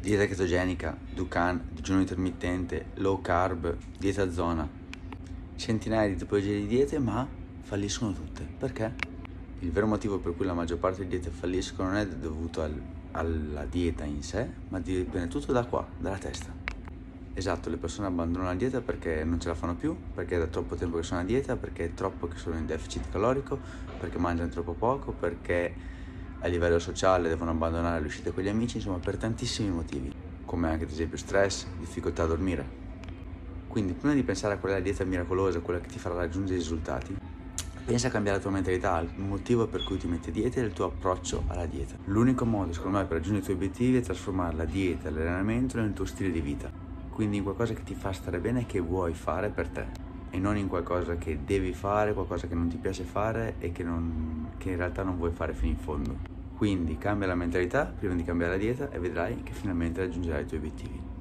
dieta chetogenica, Dukan, digiuno intermittente, low carb, dieta zona. Centinaia di tipologie di diete, ma falliscono tutte. Perché? Il vero motivo per cui la maggior parte delle diete falliscono non è dovuto al, alla dieta in sé, ma dipende tutto da qua, dalla testa. Esatto, le persone abbandonano la dieta perché non ce la fanno più, perché è da troppo tempo che sono a dieta, perché è troppo che sono in deficit calorico, perché mangiano troppo poco, perché a livello sociale devono abbandonare le uscite con gli amici, insomma per tantissimi motivi, come anche ad esempio stress, difficoltà a dormire. Quindi prima di pensare a qual è la dieta miracolosa, quella che ti farà raggiungere i risultati, pensa a cambiare la tua mentalità, il motivo per cui ti metti a dieta e il tuo approccio alla dieta. L'unico modo secondo me per raggiungere i tuoi obiettivi è trasformare la dieta l'allenamento nel tuo stile di vita, quindi in qualcosa che ti fa stare bene e che vuoi fare per te e non in qualcosa che devi fare, qualcosa che non ti piace fare e che, non, che in realtà non vuoi fare fino in fondo. Quindi cambia la mentalità prima di cambiare la dieta e vedrai che finalmente raggiungerai i tuoi obiettivi.